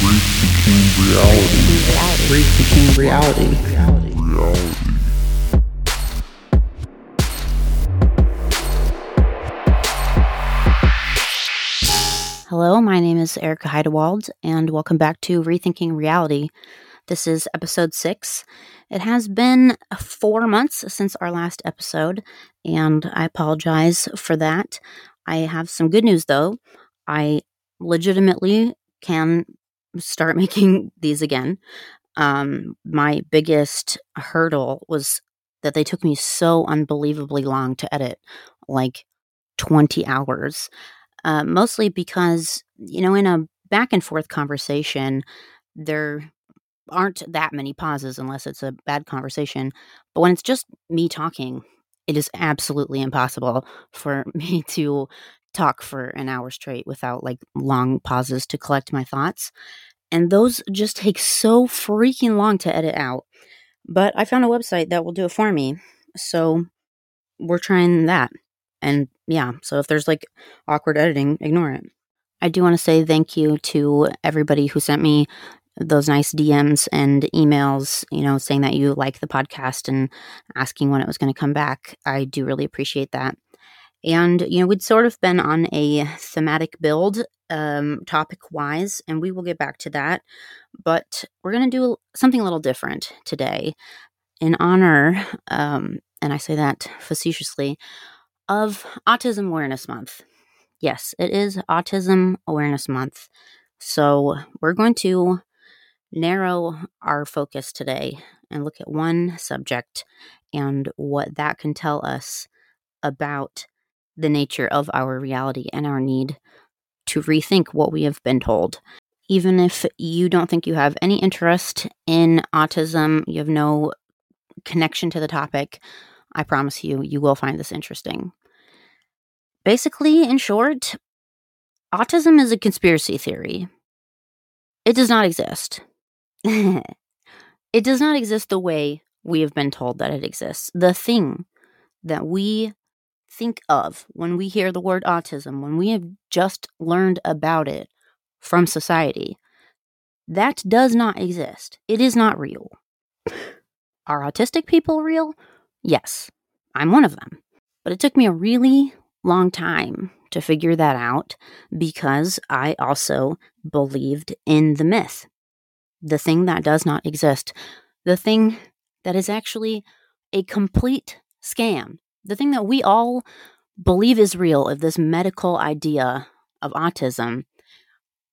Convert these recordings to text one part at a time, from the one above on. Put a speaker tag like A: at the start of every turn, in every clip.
A: Rethinking reality.
B: Rethinking reality.
A: Reality.
B: Hello, my name is Erica Heidewald, and welcome back to Rethinking Reality. This is episode six. It has been four months since our last episode, and I apologize for that. I have some good news though. I legitimately can start making these again. Um, my biggest hurdle was that they took me so unbelievably long to edit like 20 hours. Uh, mostly because, you know, in a back and forth conversation, there aren't that many pauses unless it's a bad conversation. But when it's just me talking, it is absolutely impossible for me to talk for an hour straight without like long pauses to collect my thoughts. And those just take so freaking long to edit out. But I found a website that will do it for me. So we're trying that. And yeah, so if there's like awkward editing, ignore it. I do want to say thank you to everybody who sent me those nice DMs and emails, you know, saying that you like the podcast and asking when it was going to come back. I do really appreciate that. And, you know, we'd sort of been on a thematic build um, topic wise, and we will get back to that. But we're going to do something a little different today in honor, um, and I say that facetiously, of Autism Awareness Month. Yes, it is Autism Awareness Month. So we're going to narrow our focus today and look at one subject and what that can tell us about the nature of our reality and our need to rethink what we have been told. Even if you don't think you have any interest in autism, you have no connection to the topic, I promise you, you will find this interesting. Basically, in short, autism is a conspiracy theory. It does not exist. it does not exist the way we have been told that it exists. The thing that we think of when we hear the word autism, when we have just learned about it from society, that does not exist. It is not real. Are autistic people real? Yes, I'm one of them. But it took me a really long time to figure that out because I also believed in the myth. The thing that does not exist. The thing that is actually a complete scam. The thing that we all believe is real of this medical idea of autism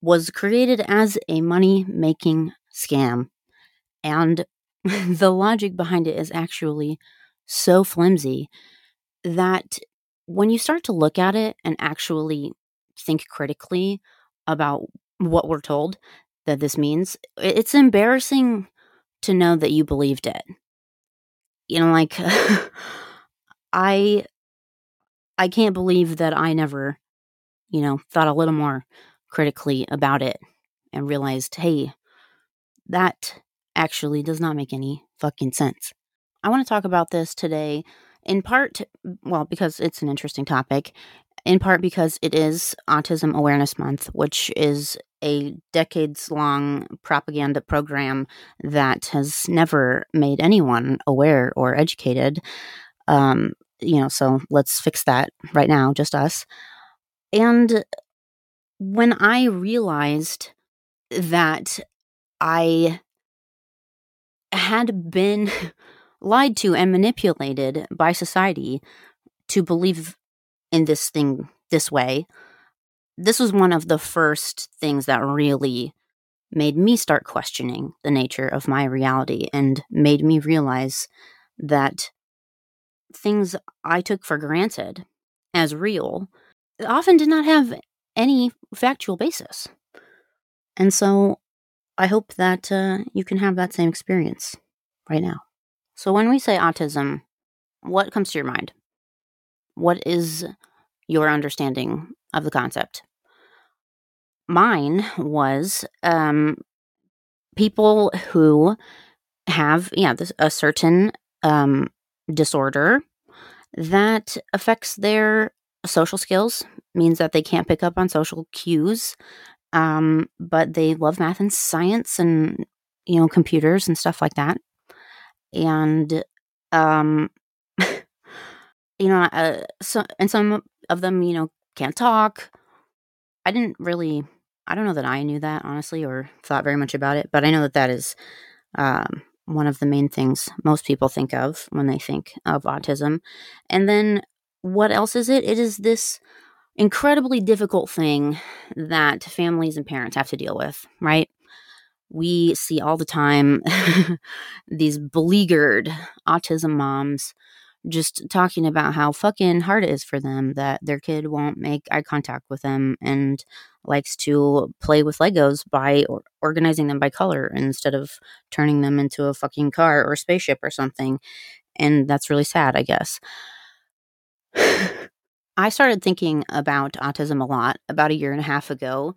B: was created as a money making scam. And the logic behind it is actually so flimsy that when you start to look at it and actually think critically about what we're told that this means, it's embarrassing to know that you believed it. You know, like I I can't believe that I never, you know, thought a little more critically about it and realized, hey, that actually does not make any fucking sense. I want to talk about this today in part, well, because it's an interesting topic, in part because it is Autism Awareness Month, which is a decades long propaganda program that has never made anyone aware or educated. Um, you know, so let's fix that right now, just us. And when I realized that I had been lied to and manipulated by society to believe in this thing this way, this was one of the first things that really made me start questioning the nature of my reality and made me realize that things I took for granted as real often did not have any factual basis. And so I hope that uh, you can have that same experience right now. So, when we say autism, what comes to your mind? What is your understanding of the concept? Mine was um, people who have, yeah, this, a certain um, disorder that affects their social skills, means that they can't pick up on social cues, Um, but they love math and science and, you know, computers and stuff like that. And, um, you know, uh, so, and some of them, you know, can't talk. I didn't really, I don't know that I knew that, honestly, or thought very much about it, but I know that that is um, one of the main things most people think of when they think of autism. And then what else is it? It is this incredibly difficult thing that families and parents have to deal with, right? We see all the time these beleaguered autism moms just talking about how fucking hard it is for them that their kid won't make eye contact with them and likes to play with Legos by or- organizing them by color instead of turning them into a fucking car or spaceship or something. And that's really sad, I guess. I started thinking about autism a lot about a year and a half ago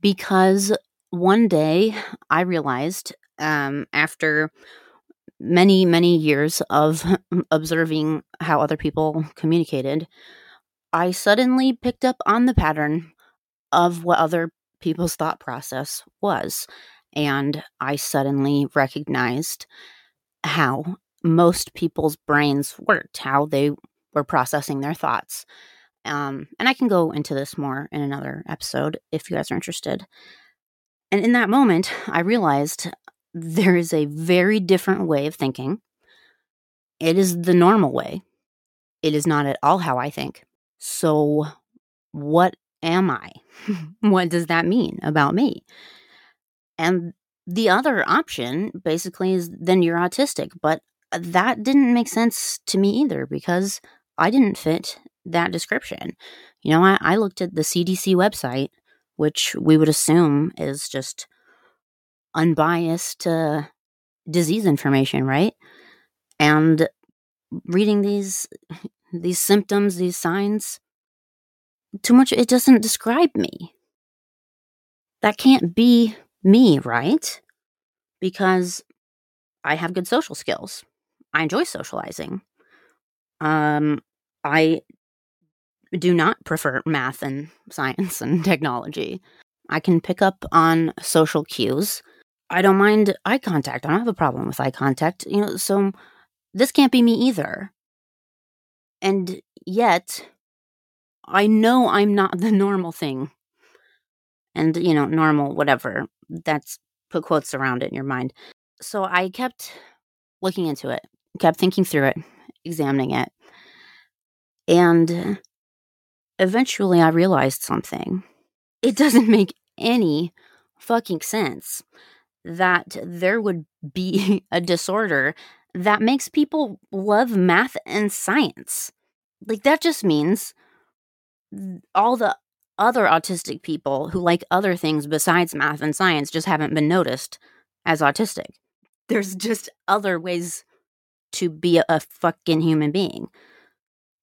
B: because one day I realized um, after many, many years of observing how other people communicated, I suddenly picked up on the pattern of what other people's thought process was. And I suddenly recognized how most people's brains worked, how they were processing their thoughts. Um, and I can go into this more in another episode if you guys are interested. And in that moment, I realized there is a very different way of thinking. It is the normal way. It is not at all how I think. So, what am I? what does that mean about me? And the other option basically is then you're autistic. But uh, that didn't make sense to me either because I didn't fit that description. You know, I, I looked at the CDC website, which we would assume is just unbiased uh, disease information, right? And reading these these symptoms, these signs, too much it doesn't describe me. That can't be me, right? Because I have good social skills. I enjoy socializing. Um I do not prefer math and science and technology. I can pick up on social cues I don't mind eye contact. I don't have a problem with eye contact. You know, so this can't be me either. And yet, I know I'm not the normal thing. And, you know, normal, whatever. That's put quotes around it in your mind. So I kept looking into it, kept thinking through it, examining it. And eventually I realized something. It doesn't make any fucking sense that there would be a disorder that makes people love math and science. Like, that just means all the other autistic people who like other things besides math and science just haven't been noticed as autistic. There's just other ways to be a, fucking human being.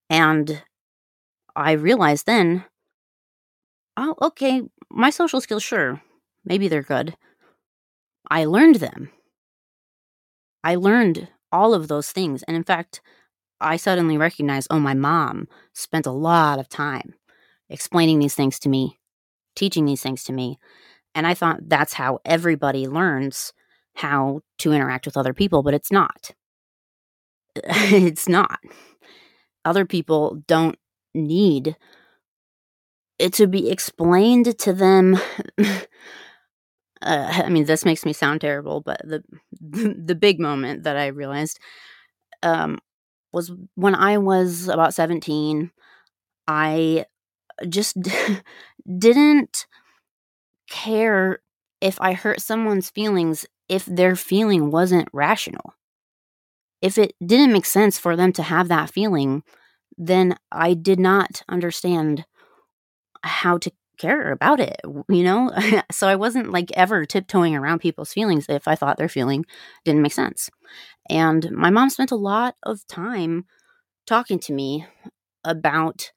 B: And I realized then, oh, okay, my social skills, sure, maybe they're good. I learned them. I learned all of those things. And in fact, I suddenly recognized oh, my mom spent a lot of time explaining these things to me, teaching these things to me. And I thought that's how everybody learns how to interact with other people, but it's not. it's not. Other people don't need it to be explained to them uh, I mean, this makes me sound terrible, but the the big moment that I realized um, was when I was about seventeen. I just didn't care if I hurt someone's feelings if their feeling wasn't rational. If it didn't make sense for them to have that feeling, then I did not understand how to care about it, you know? so I wasn't like ever tiptoeing around people's feelings if I thought their feeling didn't make sense. And my mom spent a lot of time talking to me about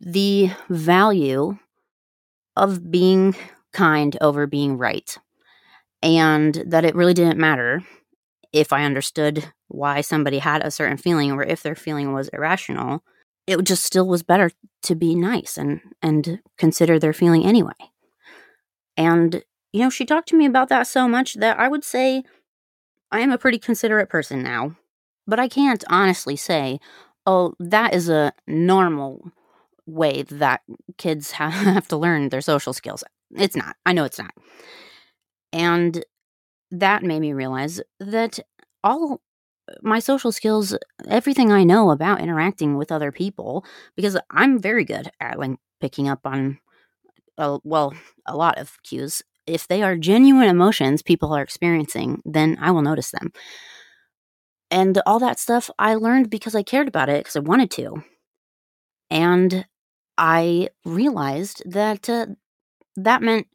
B: the value of being kind over being right. And that it really didn't matter if I understood why somebody had a certain feeling or if their feeling was irrational it just still was better to be nice and and consider their feeling anyway. And, you know, she talked to me about that so much that I would say I am a pretty considerate person now. But I can't honestly say, oh, that is a normal way that kids have to learn their social skills. It's not. I know it's not. And that made me realize that all my social skills, everything I know about interacting with other people, because I'm very good at like picking up on, uh, well, a lot of cues. If they are genuine emotions people are experiencing, then I will notice them. And all that stuff I learned because I cared about it because I wanted to. And I realized that uh, that meant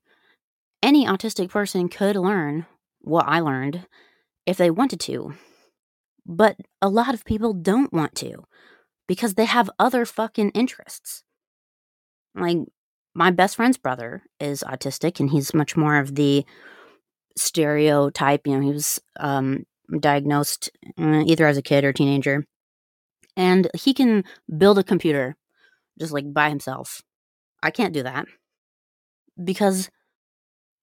B: any autistic person could learn what I learned if they wanted to. But a lot of people don't want to because they have other fucking interests. Like, my best friend's brother is autistic and he's much more of the stereotype. You know, he was um, diagnosed uh, either as a kid or teenager. And he can build a computer just like by himself. I can't do that because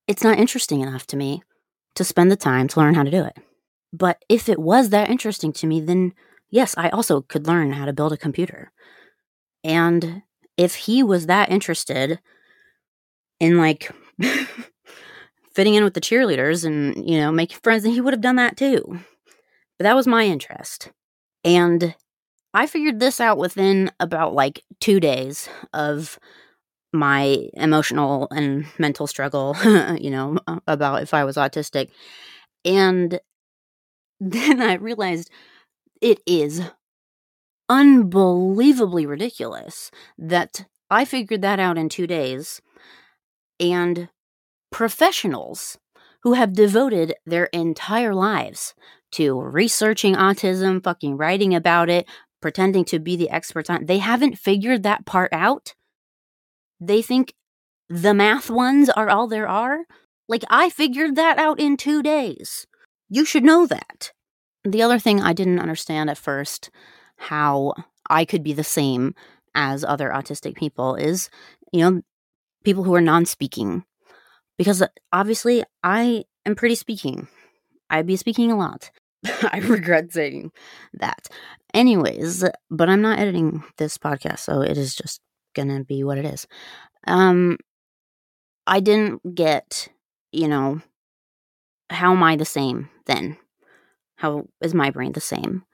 B: it's not interesting enough to me to spend the time to learn how to do it. But if it was that interesting to me, then yes, I also could learn how to build a computer. And if he was that interested in like fitting in with the cheerleaders and, you know, making friends, then he would have done that too. But that was my interest. And I figured this out within about like two days of my emotional and mental struggle, you know, about if I was autistic. And then I realized it is unbelievably ridiculous that I figured that out in two days. And professionals who have devoted their entire lives to researching autism, fucking writing about it, pretending to be the experts on they haven't figured that part out. They think the math ones are all there are. Like I figured that out in 2 days. You should know that. The other thing I didn't understand at first how I could be the same as other autistic people is, you know, people who are non-speaking. Because obviously I am pretty speaking. I be speaking a lot. I regret saying that. Anyways, but I'm not editing this podcast, so it is just gonna be what it is. Um, I didn't get, you know, how am I the same then? How is my brain the same?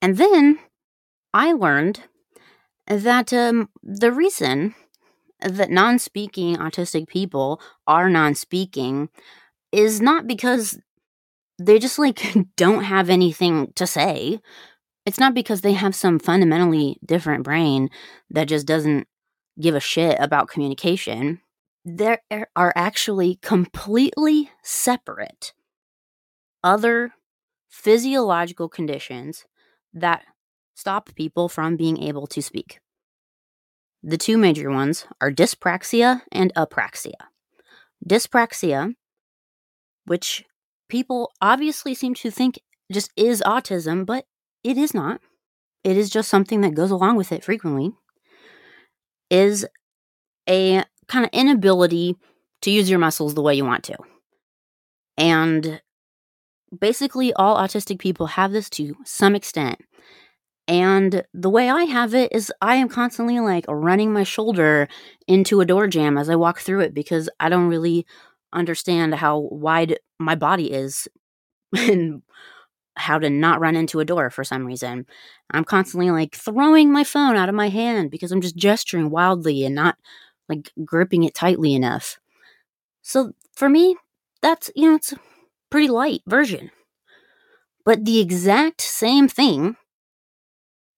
B: And then I learned that um, the reason that non speaking autistic people are non speaking is not because they just like don't have anything to say. It's not because they have some fundamentally different brain that just doesn't give a shit about communication. There are actually completely separate other physiological conditions that stop people from being able to speak. The two major ones are dyspraxia and apraxia. Dyspraxia, which people obviously seem to think just is autism, but it is not. It is just something that goes along with it frequently. Is a kind of inability to use your muscles the way you want to. And basically, all autistic people have this to some extent. And the way I have it is I am constantly like running my shoulder into a door jamb as I walk through it because I don't really understand how wide my body is and how to not run into a door for some reason. I'm constantly like throwing my phone out of my hand because I'm just gesturing wildly and not like gripping it tightly enough. So for me, that's, you know, it's a pretty light version. But the exact same thing,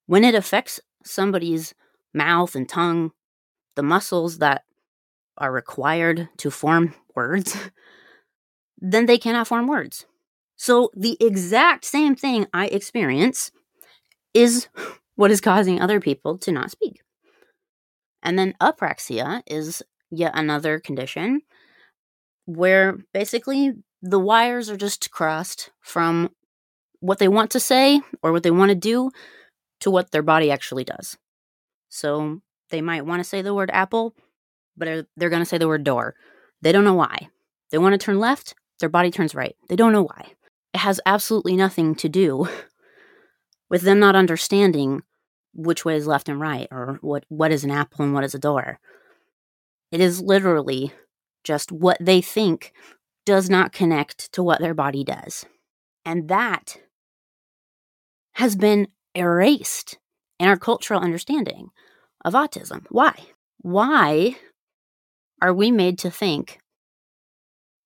B: when it affects somebody's mouth and tongue, the muscles that are required to form words, then they cannot form words. So the exact same thing I experience is what is causing other people to not speak. And then apraxia is yet another condition where basically the wires are just crossed from what they want to say or what they want to do to what their body actually does. So they might want to say the word apple, but they're going to say the word door They don't know why. They want to turn left, their body turns right. They don't know why. It has absolutely nothing to do with them not understanding which way is left and right or what, what is an apple and what is a door. It is literally just what they think does not connect to what their body does. And that has been erased in our cultural understanding of autism. Why? Why are we made to think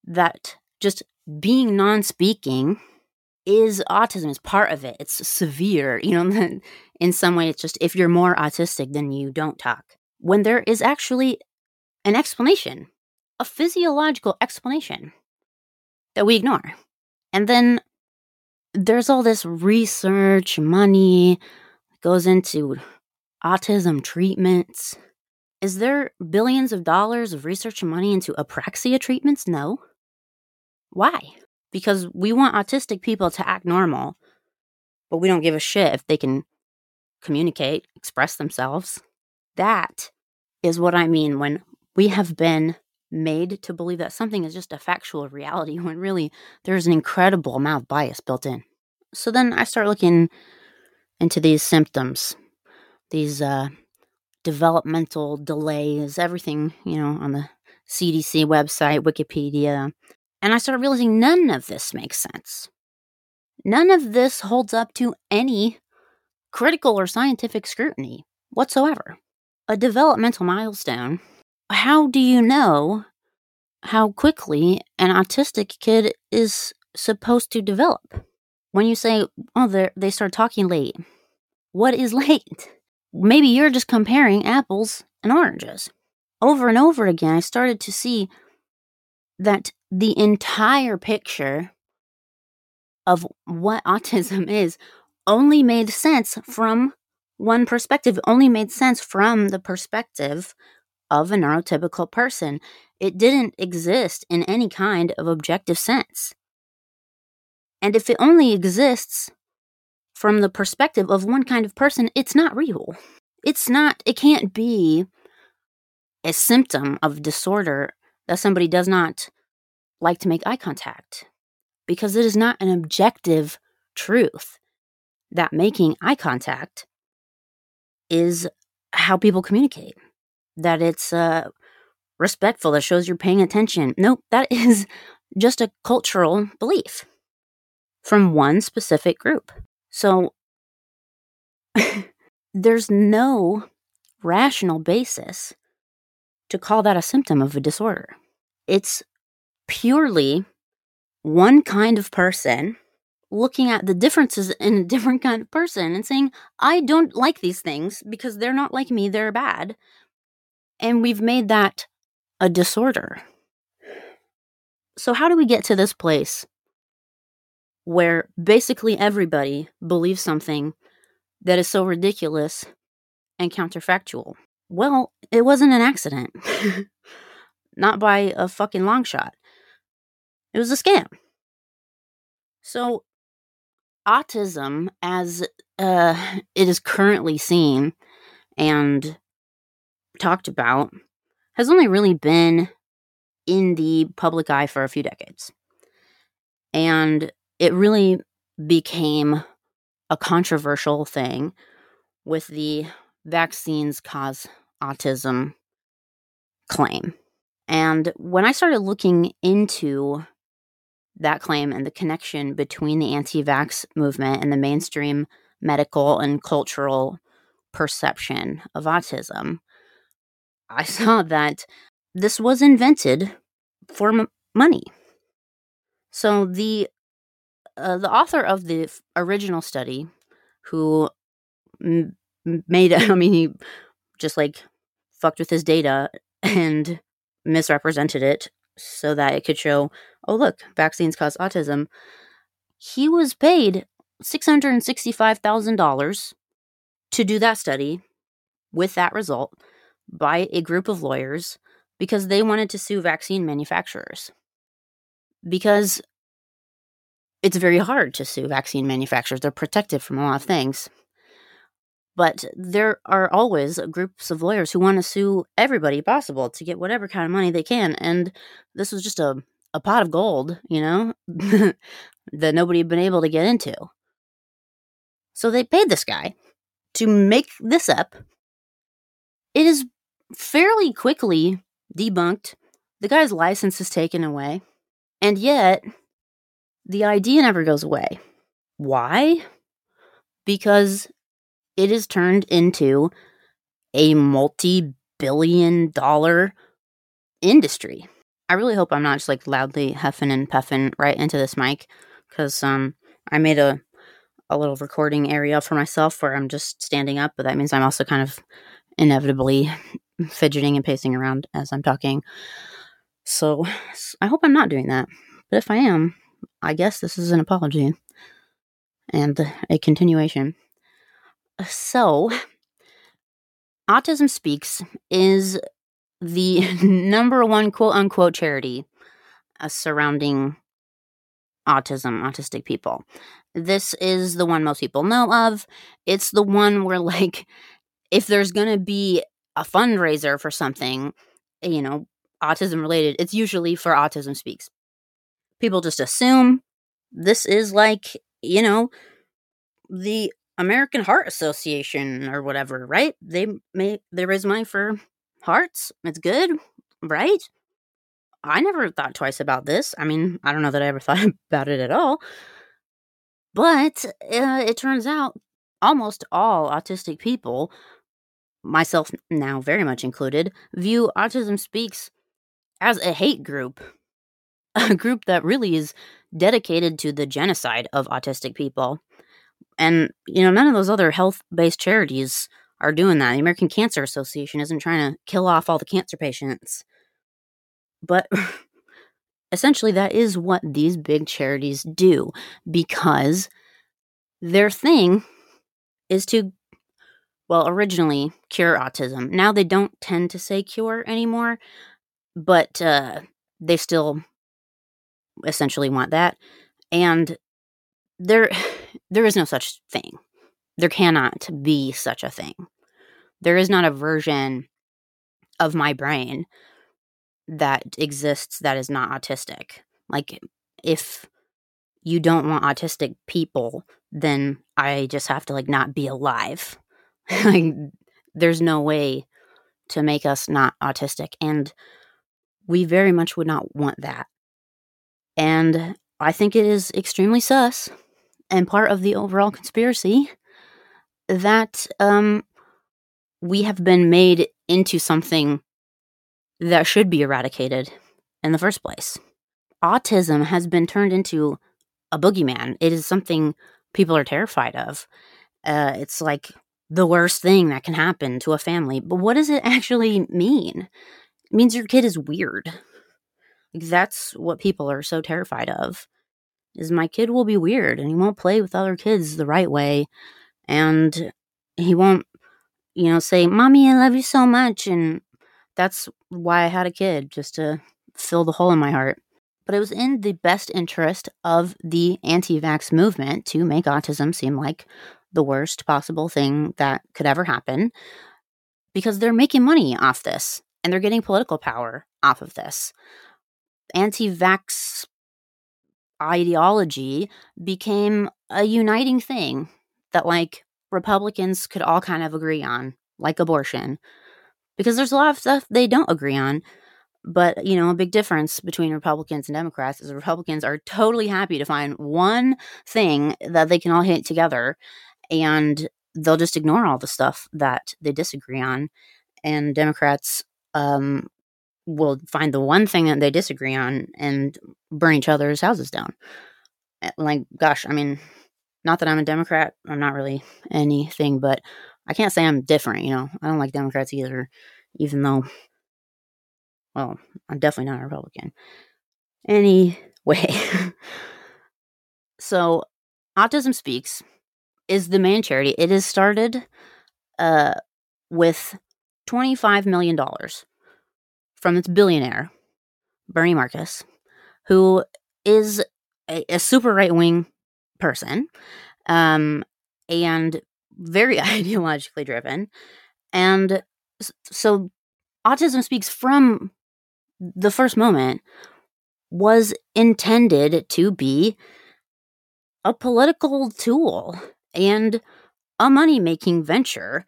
B: that just being non speaking is autism, is part of it? It's severe. You know, in some way, it's just if you're more autistic, then you don't talk. When there is actually an explanation, a physiological explanation that we ignore. And then there's all this research, money goes into autism treatments. Is there billions of dollars of research money into apraxia treatments? No. Why? Because we want autistic people to act normal, but we don't give a shit if they can communicate, express themselves. That is what I mean when we have been made to believe that something is just a factual reality when really there's an incredible amount of bias built in. So then I start looking into these symptoms, these uh, developmental delays, everything, you know, on the CDC website, Wikipedia. And I start realizing none of this makes sense. None of this holds up to any critical or scientific scrutiny whatsoever. A developmental milestone how do you know how quickly an autistic kid is supposed to develop? When you say, oh, they start talking late, what is late? Maybe you're just comparing apples and oranges. Over and over again, I started to see that the entire picture of what autism is only made sense from one perspective, only made sense from the perspective of a neurotypical person. It didn't exist in any kind of objective sense. And if it only exists from the perspective of one kind of person, it's not real. It's not, it can't be a symptom of disorder that somebody does not like to make eye contact because it is not an objective truth that making eye contact is how people communicate that it's uh, respectful, that shows you're paying attention. Nope, that is just a cultural belief from one specific group. So there's no rational basis to call that a symptom of a disorder. It's purely one kind of person looking at the differences in a different kind of person and saying, I don't like these things because they're not like me, they're bad. And we've made that a disorder. So, how do we get to this place where basically everybody believes something that is so ridiculous and counterfactual? Well, it wasn't an accident. Not by a fucking long shot. It was a scam. So, autism, as uh, it is currently seen and talked about has only really been in the public eye for a few decades. And it really became a controversial thing with the vaccines cause autism claim. And when I started looking into that claim and the connection between the anti vax movement and the mainstream medical and cultural perception of autism, I saw that this was invented for m- money. So the uh, the author of the f- original study, who m- made, I mean, he just like fucked with his data and misrepresented it so that it could show, oh look, vaccines cause autism. He was paid six hundred and sixty-five thousand dollars to do that study with that result by a group of lawyers because they wanted to sue vaccine manufacturers. Because it's very hard to sue vaccine manufacturers, they're protected from a lot of things. But there are always groups of lawyers who want to sue everybody possible to get whatever kind of money they can. And this was just a, a pot of gold, you know, that nobody had been able to get into. So they paid this guy to make this up. It is fairly quickly debunked. The guy's license is taken away. And yet, the idea never goes away. Why? Because it is turned into a multi billion dollar industry. I really hope I'm not just like loudly huffing and puffing right into this mic because um, I made a, a little recording area for myself where I'm just standing up, but that means I'm also kind of inevitably fidgeting and pacing around as I'm talking. So I hope I'm not doing that. But if I am, I guess this is an apology and a continuation. So, Autism Speaks is the number one quote unquote charity uh, surrounding autism, autistic people. This is the one most people know of. It's the one where, like, if there's going to be a fundraiser for something, you know, autism related, it's usually for Autism Speaks. People just assume this is like, you know, the American Heart Association or whatever, right? They make they raise money for hearts. It's good, right? I never thought twice about this. I mean, I don't know that I ever thought about it at all. But uh, it turns out almost all autistic people, myself now very much included, view Autism Speaks as a hate group. A group that really is dedicated to the genocide of autistic people. And, you know, none of those other health based charities are doing that. The American Cancer Association isn't trying to kill off all the cancer patients. But essentially, that is what these big charities do because their thing is to, well, originally cure autism. Now they don't tend to say cure anymore, but uh, they still essentially want that. And there there is no such thing. There cannot be such a thing. There is not a version of my brain that exists that is not autistic. Like if you don't want autistic people, then I just have to like not be alive. like there's no way to make us not autistic and we very much would not want that. And I think it is extremely sus and part of the overall conspiracy that um, we have been made into something that should be eradicated in the first place. Autism has been turned into a boogeyman. It is something people are terrified of. Uh, it's like the worst thing that can happen to a family. But what does it actually mean? It means your kid is weird. That's what people are so terrified of is my kid will be weird and he won't play with other kids the right way. And he won't you know say mommy i love you so much. And that's why i had a kid just to fill the hole in my heart. But it was in the best interest of the anti-vax movement to make autism seem like the worst possible thing that could ever happen because they're making money off this and they're getting political power off of this. Anti-vax ideology became a uniting thing that like Republicans could all kind of agree on, like abortion. Because there's a lot of stuff they don't agree on. But, you know, a big difference between Republicans and Democrats is Republicans are totally happy to find one thing that they can all hate together and they'll just ignore all the stuff that they disagree on. And Democrats um, will find the one thing that they disagree on and burn each other's houses down. Eh, like, gosh, I mean, not that I'm a Democrat, I'm not really anything, but I can't say I'm different, you know. I don't like Democrats either, even though, well, I'm definitely not a Republican. Anyway, so Autism Speaks is the main charity. It is started uh, with $25 million from its billionaire, Bernie Marcus, who is a, a super right wing person. Um, and very ideologically driven. And so Autism Speaks from the first moment was intended to be a political tool and a money making venture.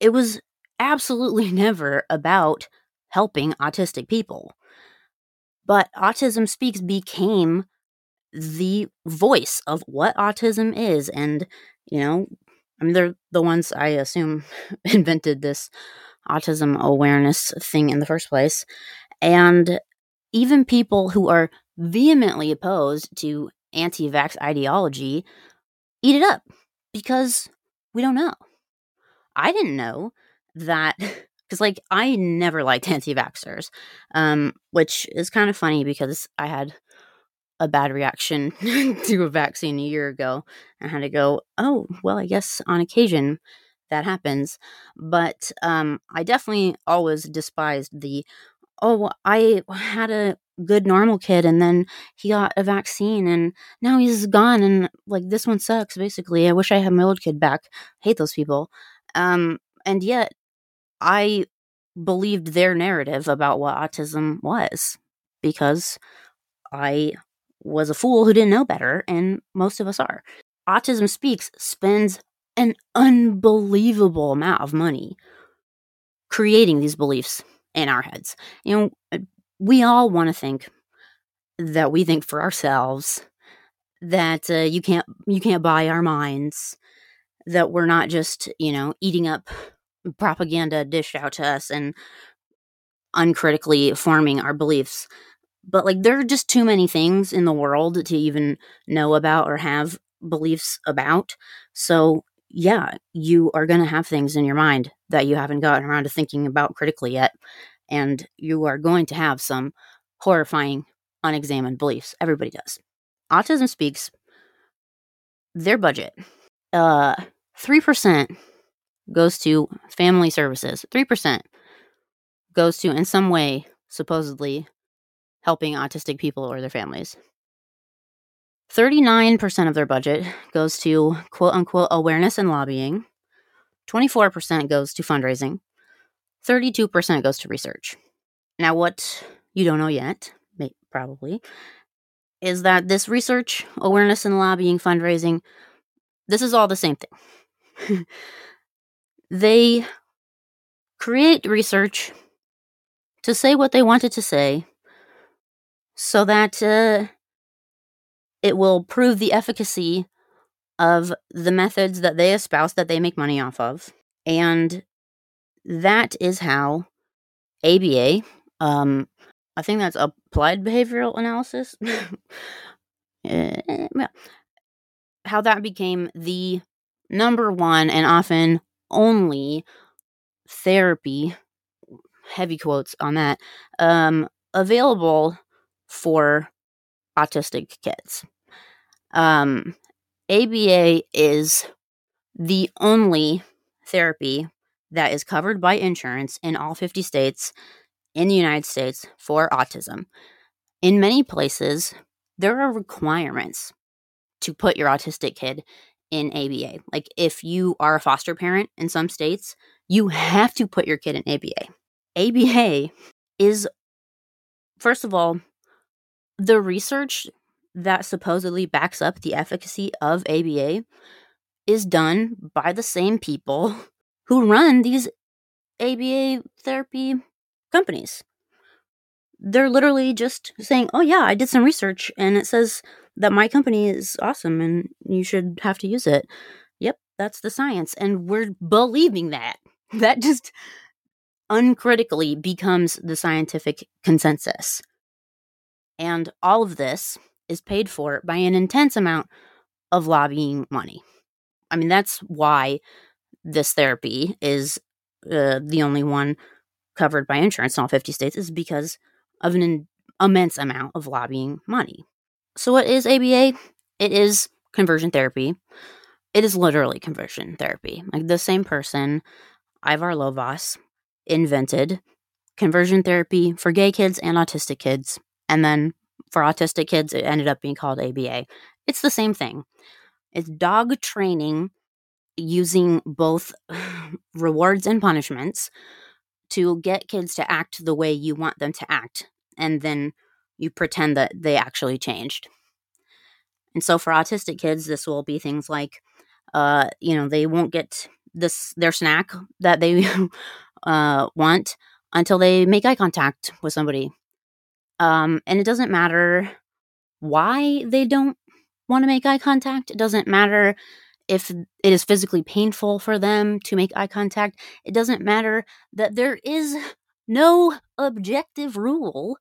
B: It was absolutely never about helping autistic people. But Autism Speaks became the voice of what autism is. And, you know, I mean, they're the ones I assume invented this autism awareness thing in the first place. And even people who are vehemently opposed to anti vax ideology eat it up because we don't know. I didn't know that because like I never liked anti-vaxxers, um, which is kind of funny because I had a bad reaction to a vaccine a year ago. and had to go, oh well, I guess on occasion that happens, but um, I definitely always despised the oh I had a good normal kid and then he got a vaccine and now he's gone and like this one sucks basically. I wish i had my old kid back. Hate those people. Um and yet i believed their narrative about what autism was because I was a fool who didn't know better, and most of us are. Autism Speaks spends an unbelievable amount of money creating these beliefs in our heads. You know, uh, we all want to think that we think for ourselves that uh, you can't you can't buy our minds that we're not just you know eating up propaganda dished out to us and uncritically forming our beliefs. But like there are just too many things in the world to even know about or have beliefs about. So yeah, you are going to have things in your mind that you haven't gotten around to thinking about critically yet. And you are going to have some horrifying, unexamined beliefs. Everybody does. Autism Speaks, their budget, uh, 3% goes to family services. 3% goes to, in some way, supposedly, helping autistic people or their families. 39% of their budget goes to quote unquote awareness and lobbying. 24% goes to fundraising. 32% goes to research. Now, what you don't know yet, probably, is that this research, awareness and lobbying, fundraising, this is all the same thing. they create research to say what they wanted to say so that uh, it will prove the efficacy of the methods that they espouse that they make money off of. And that is how ABA, um, I think that's applied behavioral analysis, uh, how that became the number one and often only therapy, heavy quotes on that, um, available for autistic kids. Um, ABA is the only therapy that is covered by insurance in all 50 states in the United States for autism. In many places, there are requirements to put your autistic kid in ABA. Like if you are a foster parent in some states, you have to put your kid in ABA. ABA is, first of all, the research that supposedly backs up the efficacy of ABA is done by the same people who run these ABA therapy companies. They're literally just saying, oh, yeah, I did some research and it says that my company is awesome and you should have to use it. Yep, that's the science. And we're believing that. That just uncritically becomes the scientific consensus. And all of this is paid for by an intense amount of lobbying money. I mean, that's why this therapy is uh, the only one covered by insurance in all 50 states, is because of an in- immense amount of lobbying money. So, what is ABA? It is conversion therapy. It is literally conversion therapy. Like the same person, Ivar Lovaas, invented conversion therapy for gay kids and autistic kids. And then for autistic kids, it ended up being called ABA. It's the same thing. It's dog training using both rewards and punishments to get kids to act the way you want them to act. And then you pretend that they actually changed. And so for autistic kids, this will be things like, uh, you know, they won't get this their snack that they uh, want until they make eye contact with somebody. Um, and it doesn't matter why they don't want to make eye contact. It doesn't matter if it is physically painful for them to make eye contact. It doesn't matter that there is no objective rule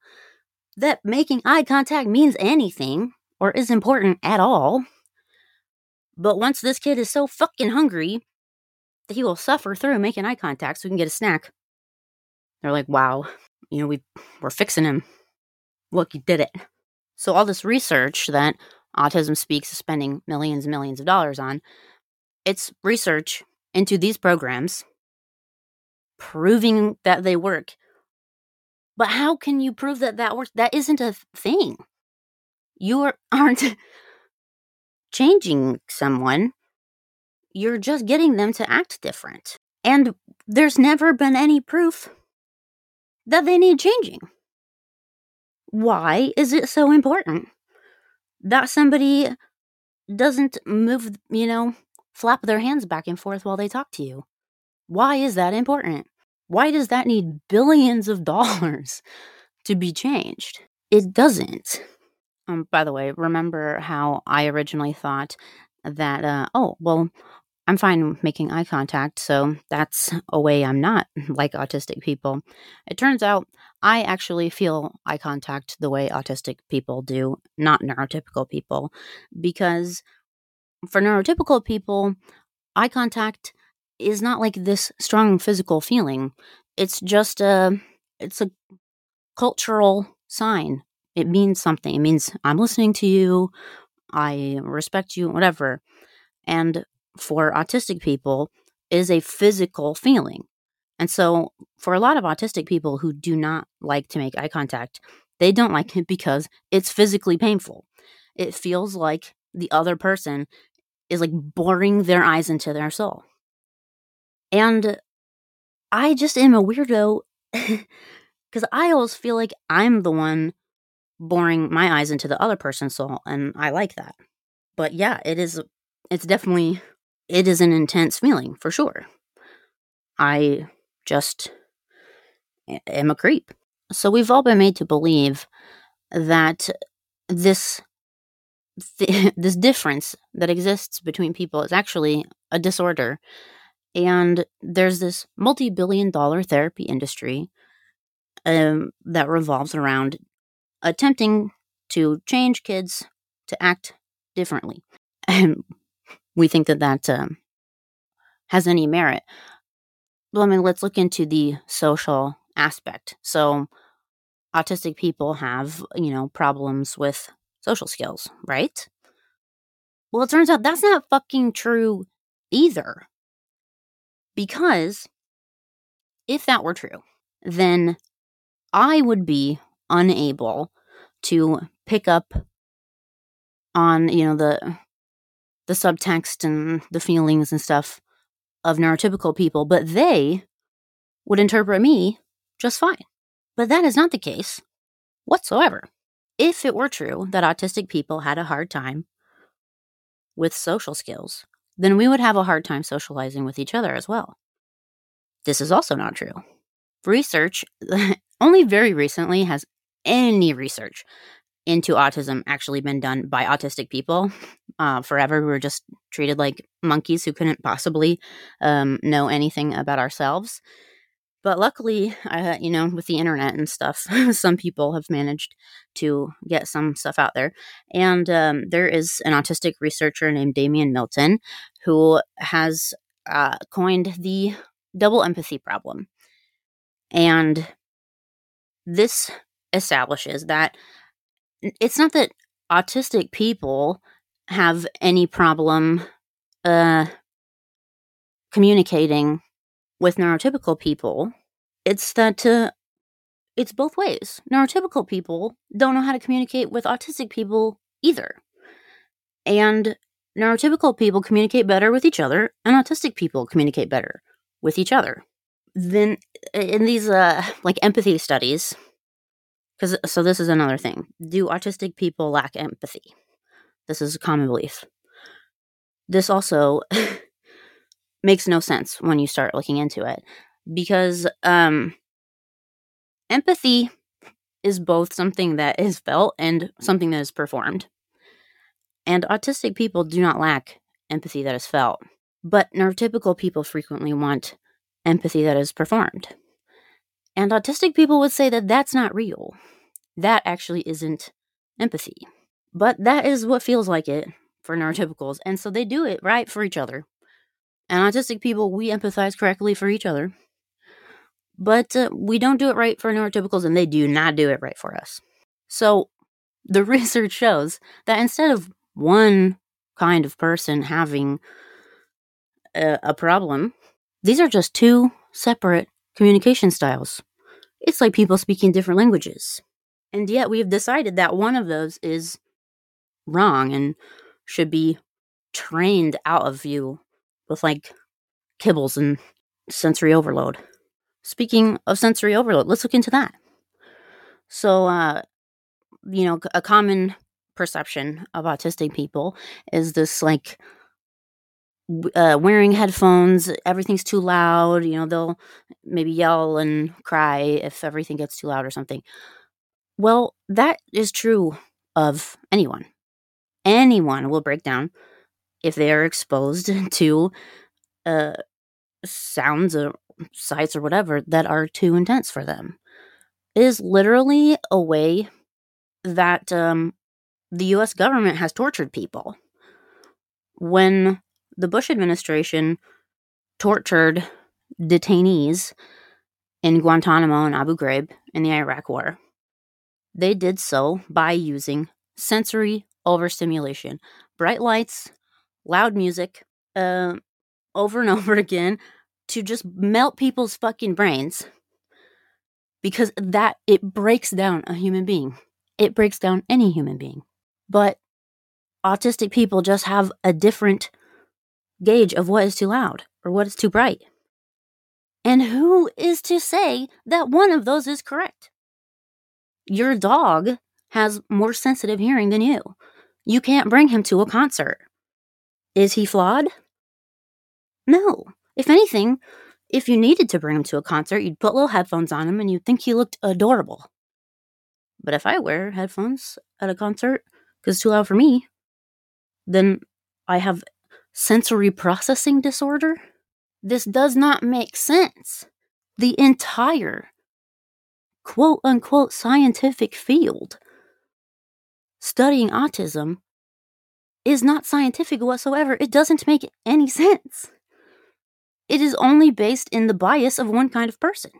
B: that making eye contact means anything or is important at all. But once this kid is so fucking hungry that he will suffer through making eye contact so we can get a snack, they're like, wow, you know, we, we're fixing him. Look, you did it. So, all this research that Autism Speaks is spending millions and millions of dollars on, it's research into these programs proving that they work. But how can you prove that that works? That isn't a thing you are, aren't changing someone. You're just getting them to act different. And there's never been any proof that they need changing. Why is it so important that somebody doesn't move, you know, flap their hands back and forth while they talk to you? Why is that important? Why does that need billions of dollars to be changed? It doesn't. Um, by the way, remember how I originally thought that, uh, oh, well, I'm fine making eye contact, so that's a way I'm not like autistic people. It turns out I actually feel eye contact the way autistic people do, not neurotypical people, because for neurotypical people, eye contact is not like this strong physical feeling. It's just a it's a cultural sign it means something. It means I'm listening to you, I respect you, whatever. And for autistic people, is a physical feeling. And so, for a lot of autistic people who do not like to make eye contact, they don't like it because it's physically painful. It feels like the other person is like boring their eyes into their soul. And I just am a weirdo because I always feel like I'm the one boring my eyes into the other person's soul and I like that. But yeah, it is it's definitely it is an intense feeling for sure. I just am a creep. So we've all been made to believe that this th- this difference that exists between people is actually a disorder and there's this multi-billion dollar therapy industry um, that revolves around attempting to change kids to act differently. And we think that that um, has any merit. Well, I mean, let's look into the social aspect. So, autistic people have, you know, problems with social skills, right? Well, it turns out that's not fucking true either. Because if that were true, then I would be unable to pick up on you know the the subtext and the feelings and stuff of neurotypical people but they would interpret me just fine. But that is not the case whatsoever. If it were true that autistic people had a hard time with social skills then we would have a hard time socializing with each other as well this is also not true research only very recently has any research into autism actually been done by autistic people. Uh, forever, we were just treated like monkeys who couldn't possibly um, know anything about ourselves. But luckily, uh, you know, with the internet and stuff, some people have managed to get some stuff out there. And um, there is an autistic researcher named Damian Milton who has uh, coined the double empathy problem. And this establishes that it's not that autistic people have any problem uh, communicating with neurotypical people. It's that uh, it's both ways. Neurotypical people don't know how to communicate with autistic people either. And neurotypical people communicate better with each other, and autistic people communicate better with each other. Then, in these uh, like empathy studies, because so this is another thing: do autistic people lack empathy? This is a common belief. This also makes no sense when you start looking into it because um, empathy is both something that is felt and something that is performed. And autistic people do not lack empathy that is felt, but neurotypical people frequently want empathy that is performed. And autistic people would say that that's not real. That actually isn't empathy. But that is what feels like it for neurotypicals. And so they do it right for each other. And autistic people, we empathize correctly for each other. But uh, we don't do it right for neurotypicals, and they do not do it right for us. So the research shows that instead of one kind of person having a, a problem, these are just two separate communication styles. It's like people speaking different languages. And yet we've decided that one of those is wrong and should be trained out of you with like kibbles and sensory overload. Speaking of sensory overload, let's look into that. So, uh, you know, a common perception of autistic people is this like uh, wearing headphones, everything's too loud. You know, they'll maybe yell and cry if everything gets too loud or something. Well, that is true of anyone. Anyone will break down if they are exposed to uh, sounds or sights or whatever that are too intense for them. It is literally a way that um, the US government has tortured people. When the Bush administration tortured detainees in Guantanamo and Abu Ghraib in the Iraq War, they did so by using sensory overstimulation, bright lights, loud music, uh, over and over again to just melt people's fucking brains because that it breaks down a human being. It breaks down any human being. But autistic people just have a different gauge of what is too loud or what is too bright. And who is to say that one of those is correct? Your dog has more sensitive hearing than you. You can't bring him to a concert. Is he flawed? No. If anything, if you needed to bring him to a concert, you'd put little headphones on him and you'd think he looked adorable. But if I wear headphones at a concert because it's too loud for me, then I have sensory processing disorder. This does not make sense. The entire quote unquote scientific field studying autism is not scientific whatsoever. It doesn't make any sense. It is only based in the bias of one kind of person.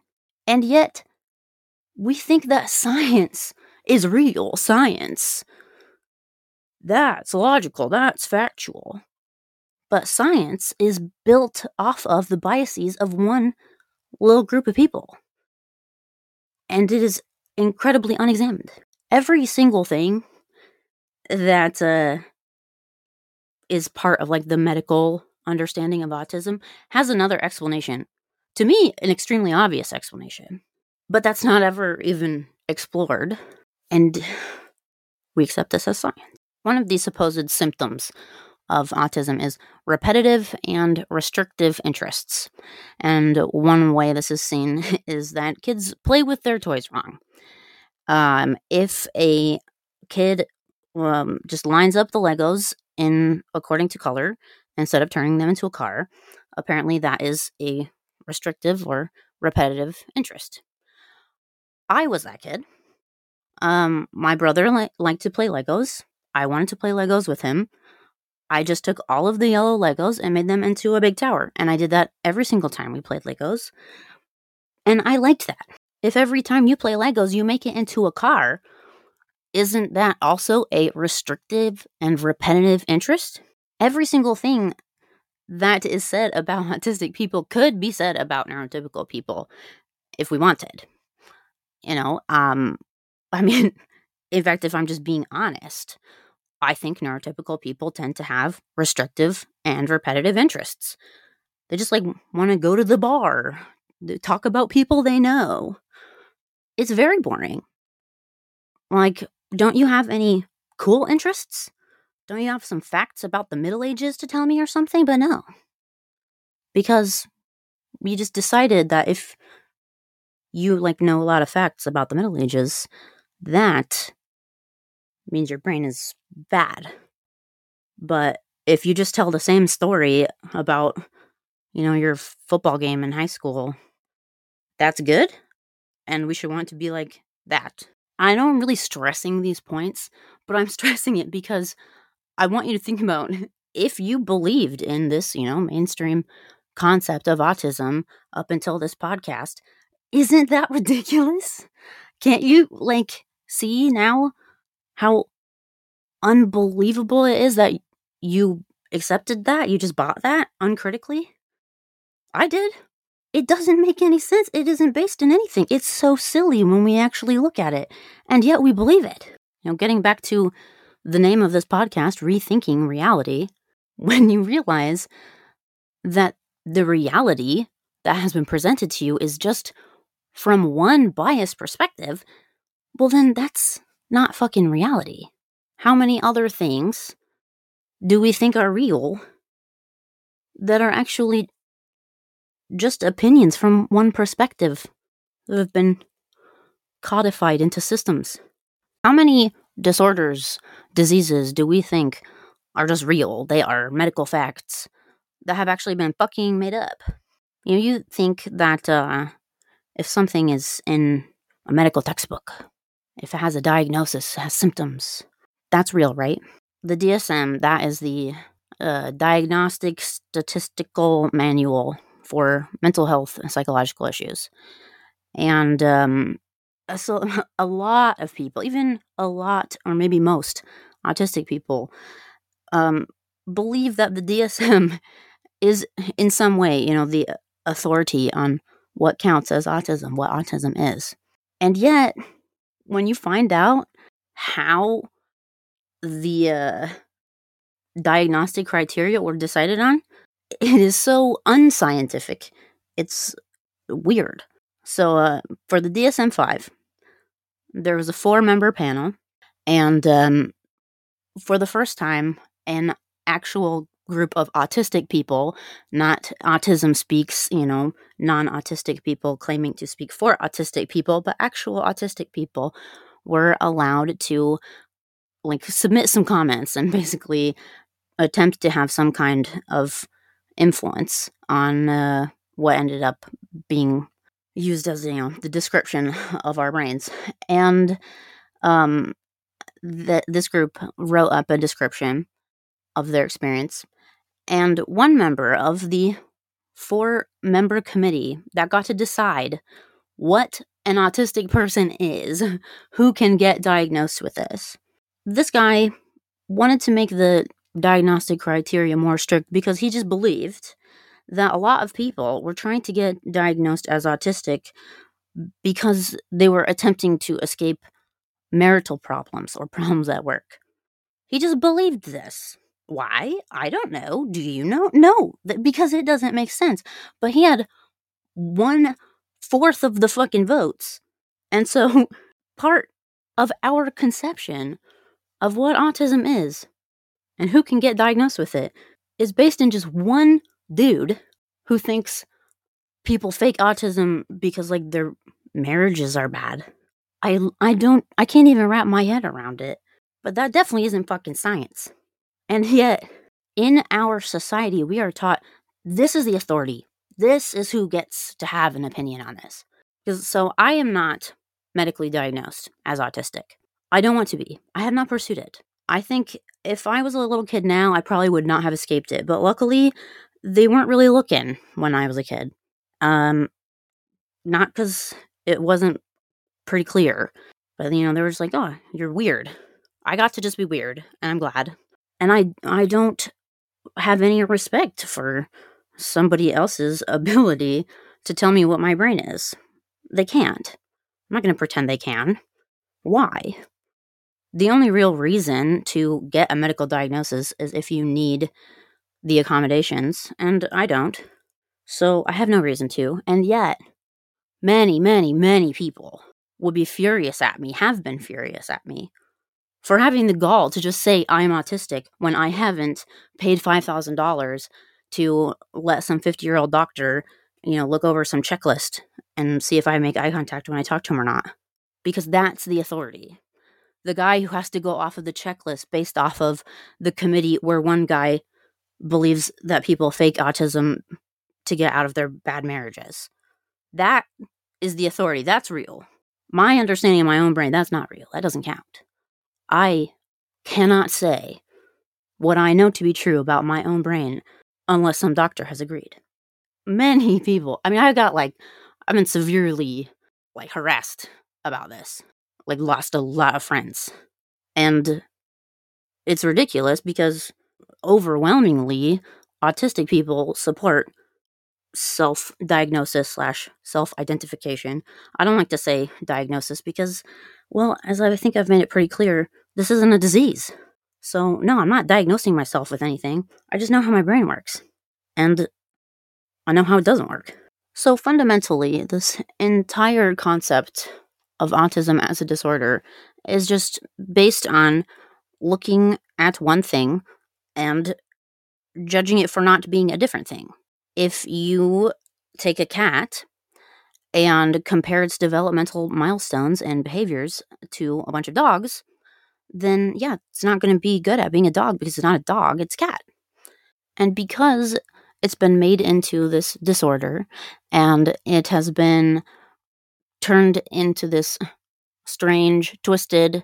B: And yet, we think that science is real science. That's logical, that's factual. But science is built off of the biases of one little group of people. And it is incredibly unexamined. Every single thing that uh, is part of like the medical understanding of autism has another explanation. To me, an extremely obvious explanation. But that's not ever even explored. And we accept this as science. One of the supposed symptoms of autism is repetitive and restrictive interests. And one way this is seen is that kids play with their toys wrong. Um, if a kid um, just lines up the Legos in according to color instead of turning them into a car. Apparently, that is a restrictive or repetitive interest. I was that kid. Um, my brother li- liked to play Legos. I wanted to play Legos with him. I just took all of the yellow Legos and made them into a big tower. And I did that every single time we played Legos. And I liked that. If every time you play Legos, you make it into a car, isn't that also a restrictive and repetitive interest? Every single thing that is said about autistic people could be said about neurotypical people if we wanted. You know, um, I mean, in fact, if I'm just being honest, I think neurotypical people tend to have restrictive and repetitive interests. They just like want to go to the bar, talk about people they know. It's very boring. Like, don't you have any cool interests? Don't you have some facts about the Middle Ages to tell me or something? But no. Because we just decided that if you like know a lot of facts about the Middle Ages, that means your brain is bad. But if you just tell the same story about, you know, your football game in high school, that's good. And we should want to be like that. I know I'm really stressing these points, but I'm stressing it because I want you to think about if you believed in this, you know, mainstream concept of autism up until this podcast, isn't that ridiculous? Can't you, like, see now how unbelievable it is that you accepted that? You just bought that uncritically? I did. It doesn't make any sense. It isn't based in anything. It's so silly when we actually look at it. And yet we believe it. You know, getting back to the name of this podcast, Rethinking Reality, when you realize that the reality that has been presented to you is just from one biased perspective, well, then that's not fucking reality. How many other things do we think are real that are actually just opinions from one perspective that have been codified into systems? How many disorders, diseases do we think are just real? They are medical facts that have actually been fucking made up. You know, you think that uh, if something is in a medical textbook, if it has a diagnosis, has symptoms, that's real, right? The DSM, that is the uh, Diagnostic Statistical Manual for Mental Health and Psychological Issues. And um, so a lot of people, even a lot or maybe most autistic people, um, believe that the DSM is in some way, you know, the authority on what counts as autism, what autism is. And yet, when you find out how the uh, diagnostic criteria were decided on, it is so unscientific. It's weird. So, uh, for the DSM 5, there was a four member panel, and um, for the first time, an actual group of autistic people, not autism speaks, you know, non autistic people claiming to speak for autistic people, but actual autistic people were allowed to like submit some comments and basically attempt to have some kind of influence on uh, what ended up being used as you know the description of our brains and um that this group wrote up a description of their experience and one member of the four member committee that got to decide what an autistic person is who can get diagnosed with this. This guy wanted to make the diagnostic criteria more strict because he just believed that a lot of people were trying to get diagnosed as autistic because they were attempting to escape marital problems or problems at work. He just believed this. Why? I don't know. Do you know? No, because it doesn't make sense. But he had one fourth of the fucking votes. And so part of our conception of what autism is and who can get diagnosed with it is based in just one dude who thinks people fake autism because like their marriages are bad. I I don't I can't even wrap my head around it. But that definitely isn't fucking science. And yet, in our society, we are taught this is the authority. This is who gets to have an opinion on this. Because so I am not medically diagnosed as autistic. I don't want to be. I have not pursued it. I think if I was a little kid now, I probably would not have escaped it. But luckily, they weren't really looking when I was a kid. Um, not because it wasn't pretty clear, but you know, they were just like, "Oh, you're weird." I got to just be weird, and I'm glad and I I don't have any respect for somebody else's ability to tell me what my brain is. They can't. I'm not going to pretend they can. Why? The only real reason to get a medical diagnosis is if you need the accommodations, and I don't. So I have no reason to. And yet, many, many, many people would be furious at me, have been furious at me, for having the gall to just say I'm autistic when I haven't paid $5,000 to let some 50 year old doctor, you know, look over some checklist and see if I make eye contact when I talk to him or not. Because that's the authority. The guy who has to go off of the checklist based off of the committee where one guy believes that people fake autism to get out of their bad marriages. That is the authority. That's real. My understanding of my own brain, that's not real. That doesn't count. I cannot say what I know to be true about my own brain unless some doctor has agreed. Many people, I mean, I got like, I've been severely like harassed about this, like, lost a lot of friends. And it's ridiculous because overwhelmingly, autistic people support self diagnosis slash self identification. I don't like to say diagnosis because, well, as I think I've made it pretty clear, this isn't a disease. So, no, I'm not diagnosing myself with anything. I just know how my brain works. And I know how it doesn't work. So, fundamentally, this entire concept of autism as a disorder is just based on looking at one thing and judging it for not being a different thing if you take a cat and compare its developmental milestones and behaviors to a bunch of dogs, then yeah, it's not going to be good at being a dog because it's not a dog, it's a cat. And because it's been made into this disorder and it has been turned into this strange, twisted,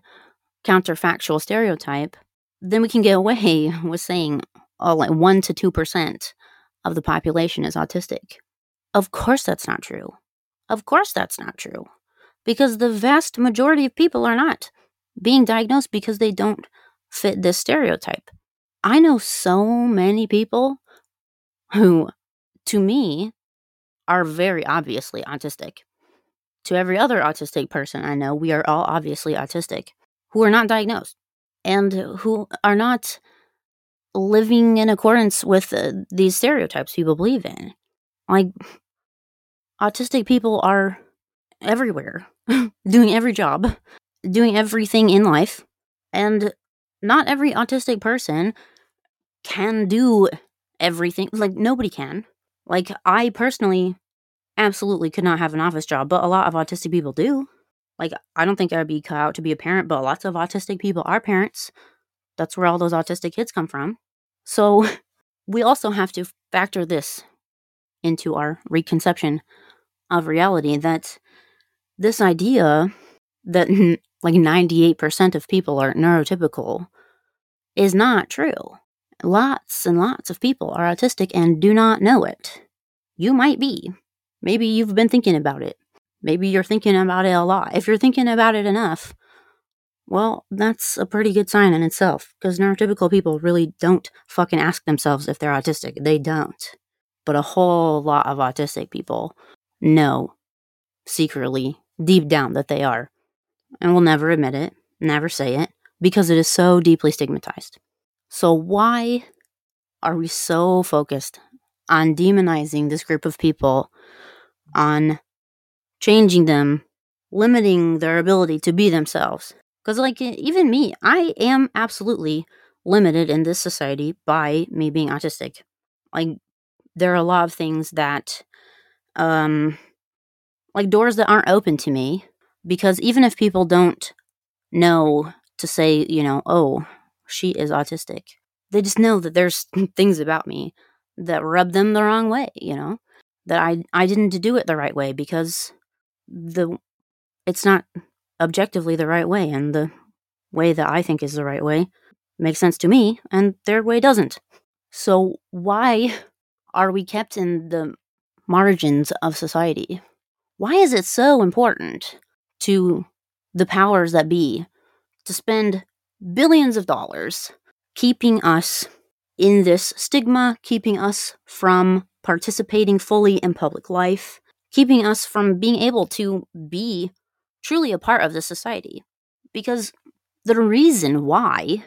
B: counterfactual stereotype, then we can get away with saying, oh, like 1% to 2% of the population is autistic. Of course, that's not true. Of course, that's not true. Because the vast majority of people are not being diagnosed because they don't fit this stereotype. I know so many people who, to me, are very obviously autistic. To every other autistic person I know, we are all obviously autistic who are not diagnosed and who are not living in accordance with uh, these stereotypes people believe in. Like, autistic people are everywhere, doing every job, doing everything in life, and not every autistic person can do everything. Like, nobody can. Like, I personally absolutely could not have an office job, but a lot of autistic people do. Like, I don't think I'd be cut out to be a parent, but lots of autistic people are parents. That's where all those autistic kids come from. So we also have to factor this into our reconception of reality that this idea that like 98% of people are neurotypical is not true. Lots and lots of people are autistic and do not know it. You might be. Maybe you've been thinking about it. Maybe you're thinking about it a lot. If you're thinking about it enough, well, that's a pretty good sign in itself, because neurotypical people really don't fucking ask themselves if they're autistic. They don't. But a whole lot of autistic people know secretly, deep down, that they are, and will never admit it, never say it, because it is so deeply stigmatized. So, why are we so focused on demonizing this group of people, on changing them, limiting their ability to be themselves? Because, like, even me, I am absolutely limited in this society by me being autistic. Like, there are a lot of things that, um, like doors that aren't open to me. Because even if people don't know to say, you know, oh, she is autistic, they just know that there's things about me that rub them the wrong way, you know, that I, I didn't do it the right way because the, it's not objectively the right way, and the way that I think is the right way makes sense to me, and their way doesn't. So, why are we kept in the margins of society? Why is it so important to the powers that be to spend billions of dollars keeping us in this stigma, keeping us from participating fully in public life, keeping us from being able to be truly a part of the society. Because the reason why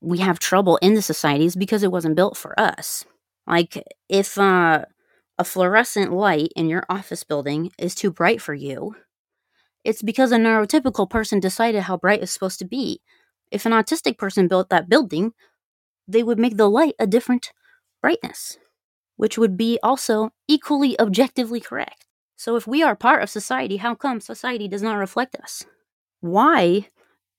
B: we have trouble in the society is because it wasn't built for us. Like, if uh, a fluorescent light in your office building is too bright for you, it's because a neurotypical person decided how bright it's supposed to be. If an autistic person built that building, they would make the light a different brightness, which would be also equally objectively correct. So, if we are part of society, how come society does not reflect us? Why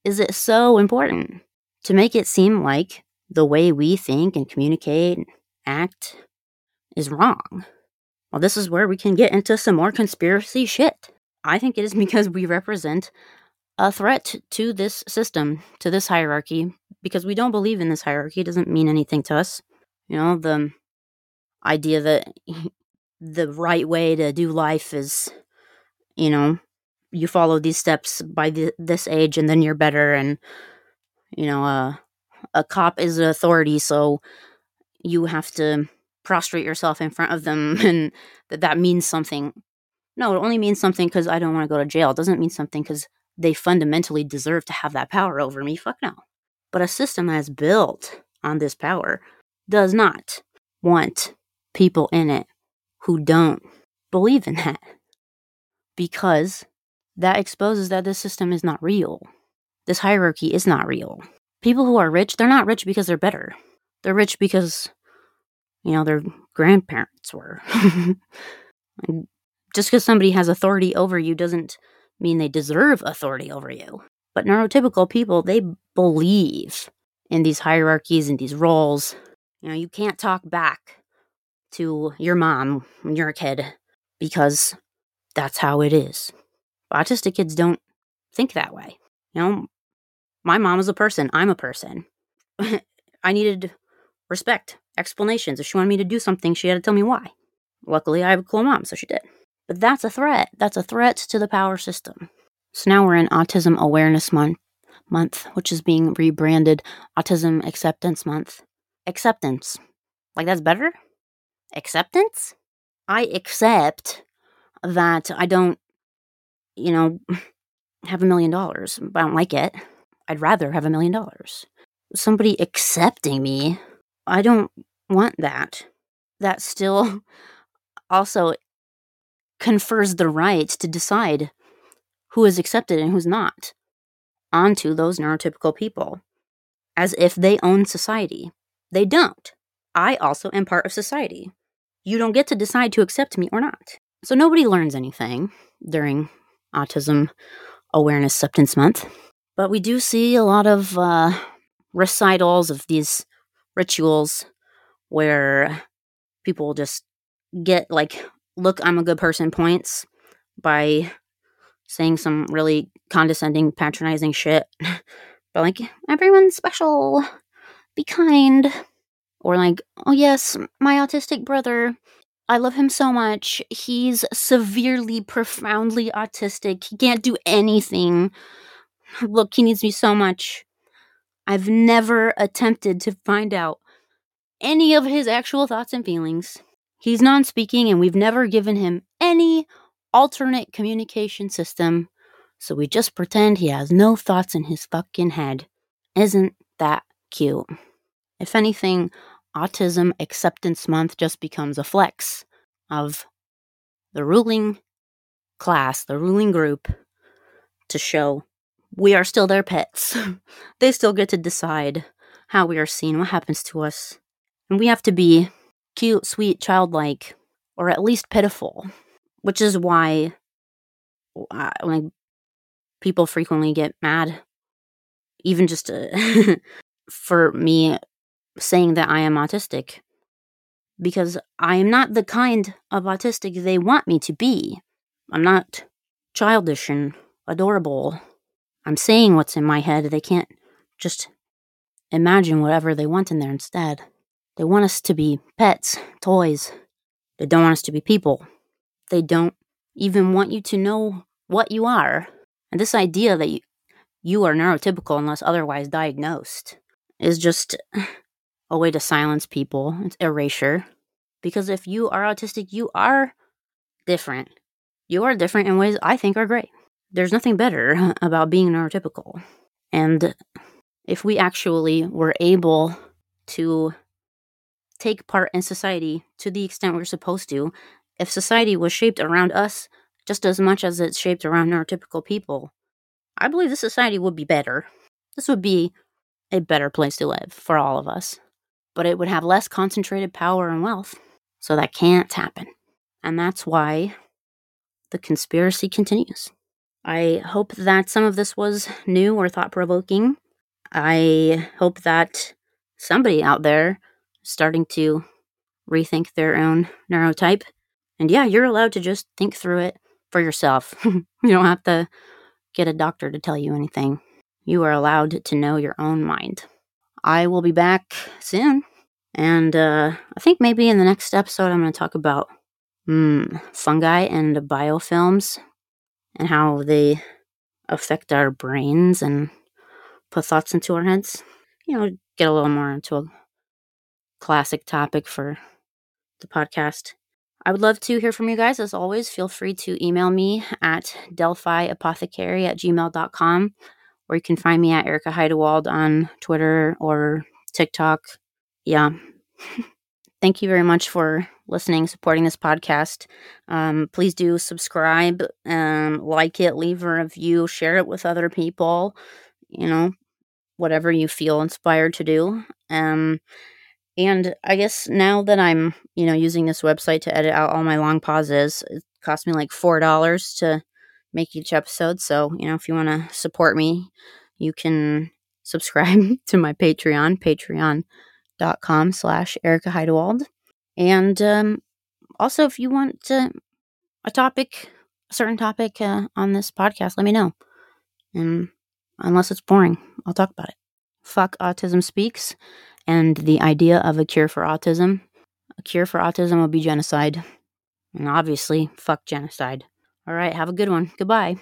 B: is it so important to make it seem like the way we think and communicate and act is wrong? Well, this is where we can get into some more conspiracy shit. I think it is because we represent a threat to this system, to this hierarchy, because we don't believe in this hierarchy. It doesn't mean anything to us. You know, the idea that the right way to do life is, you know, you follow these steps by the, this age and then you're better. And, you know, uh, a cop is an authority, so you have to prostrate yourself in front of them and that that means something. No, it only means something because I don't want to go to jail. It doesn't mean something because they fundamentally deserve to have that power over me. Fuck no. But a system that is built on this power does not want people in it who don't believe in that because that exposes that this system is not real. This hierarchy is not real. People who are rich, they're not rich because they're better. They're rich because, you know, their grandparents were. Just because somebody has authority over you doesn't mean they deserve authority over you. But neurotypical people, they believe in these hierarchies and these roles. You know, you can't talk back to your mom when you're a kid because that's how it is. Autistic kids don't think that way. You know, my mom is a person, I'm a person. I needed respect, explanations. If she wanted me to do something, she had to tell me why. Luckily, I have a cool mom, so she did. But that's a threat. That's a threat to the power system. So now we're in Autism Awareness Month, month, which is being rebranded Autism Acceptance Month. Acceptance. Like that's better? Acceptance? I accept that I don't, you know, have a million dollars, I don't like it. I'd rather have a million dollars. Somebody accepting me, I don't want that. That still also confers the right to decide who is accepted and who's not onto those neurotypical people as if they own society. They don't. I also am part of society. You don't get to decide to accept me or not. So nobody learns anything during Autism Awareness Acceptance Month, but we do see a lot of uh, recitals of these rituals where people just get like look I'm a good person points by saying some really condescending, patronizing shit. but like, everyone's special. Be kind. Or like, oh yes, my autistic brother. I love him so much. He's severely, profoundly autistic. He can't do anything. Look, he needs me so much. I've never attempted to find out any of his actual thoughts and feelings. He's non speaking, and we've never given him any alternate communication system, so we just pretend he has no thoughts in his fucking head. Isn't that cute? If anything, Autism Acceptance Month just becomes a flex of the ruling class, the ruling group, to show we are still their pets. they still get to decide how we are seen, what happens to us. And we have to be cute, sweet, childlike, or at least pitiful, which is why uh, like people frequently get mad, even just uh, for me saying that I am autistic, because I am not the kind of autistic they want me to be. I'm not childish and adorable. I'm saying what's in my head. They can't just imagine whatever they want in there instead. They want us to be pets, toys. They don't want us to be people. They don't even want you to know what you are. And this idea that you, you are neurotypical unless otherwise diagnosed is just a way to silence people. It's erasure. Because if you are autistic, you are different. You are different in ways I think are great. There's nothing better about being neurotypical. And if we actually were able to take part in society to the extent we're supposed to, if society was shaped around us just as much as it's shaped around neurotypical people, I believe the society would be better. This would be a better place to live for all of us. But it would have less concentrated power and wealth. So that can't happen. And that's why the conspiracy continues. I hope that some of this was new or thought provoking. I hope that somebody out there is starting to rethink their own neurotype. And yeah, you're allowed to just think through it for yourself. you don't have to get a doctor to tell you anything. You are allowed to know your own mind. I will be back soon. And uh, I think maybe in the next episode, I'm going to talk about mm, fungi and biofilms and how they affect our brains and put thoughts into our heads. You know, get a little more into a classic topic for the podcast. I would love to hear from you guys. As always, feel free to email me at delphiapothecary at gmail.com or you can find me at Erica Heidewald on Twitter or TikTok. Yeah. Thank you very much for listening, supporting this podcast. Um, please do subscribe, um, like it, leave a review, share it with other people. You know, whatever you feel inspired to do. Um, and I guess now that I'm, you know, using this website to edit out all my long pauses, it cost me like four dollars to make each episode. So, you know, if you want to support me, you can subscribe to my Patreon. Patreon, patreon.com slash Erica Heidewald. And um, also, if you want to, a topic, a certain topic uh, on this podcast, let me know. And unless it's boring, I'll talk about it. Fuck Autism Speaks and the idea of a cure for autism. A cure for autism will be genocide. And obviously, fuck genocide. All right, have a good one. Goodbye.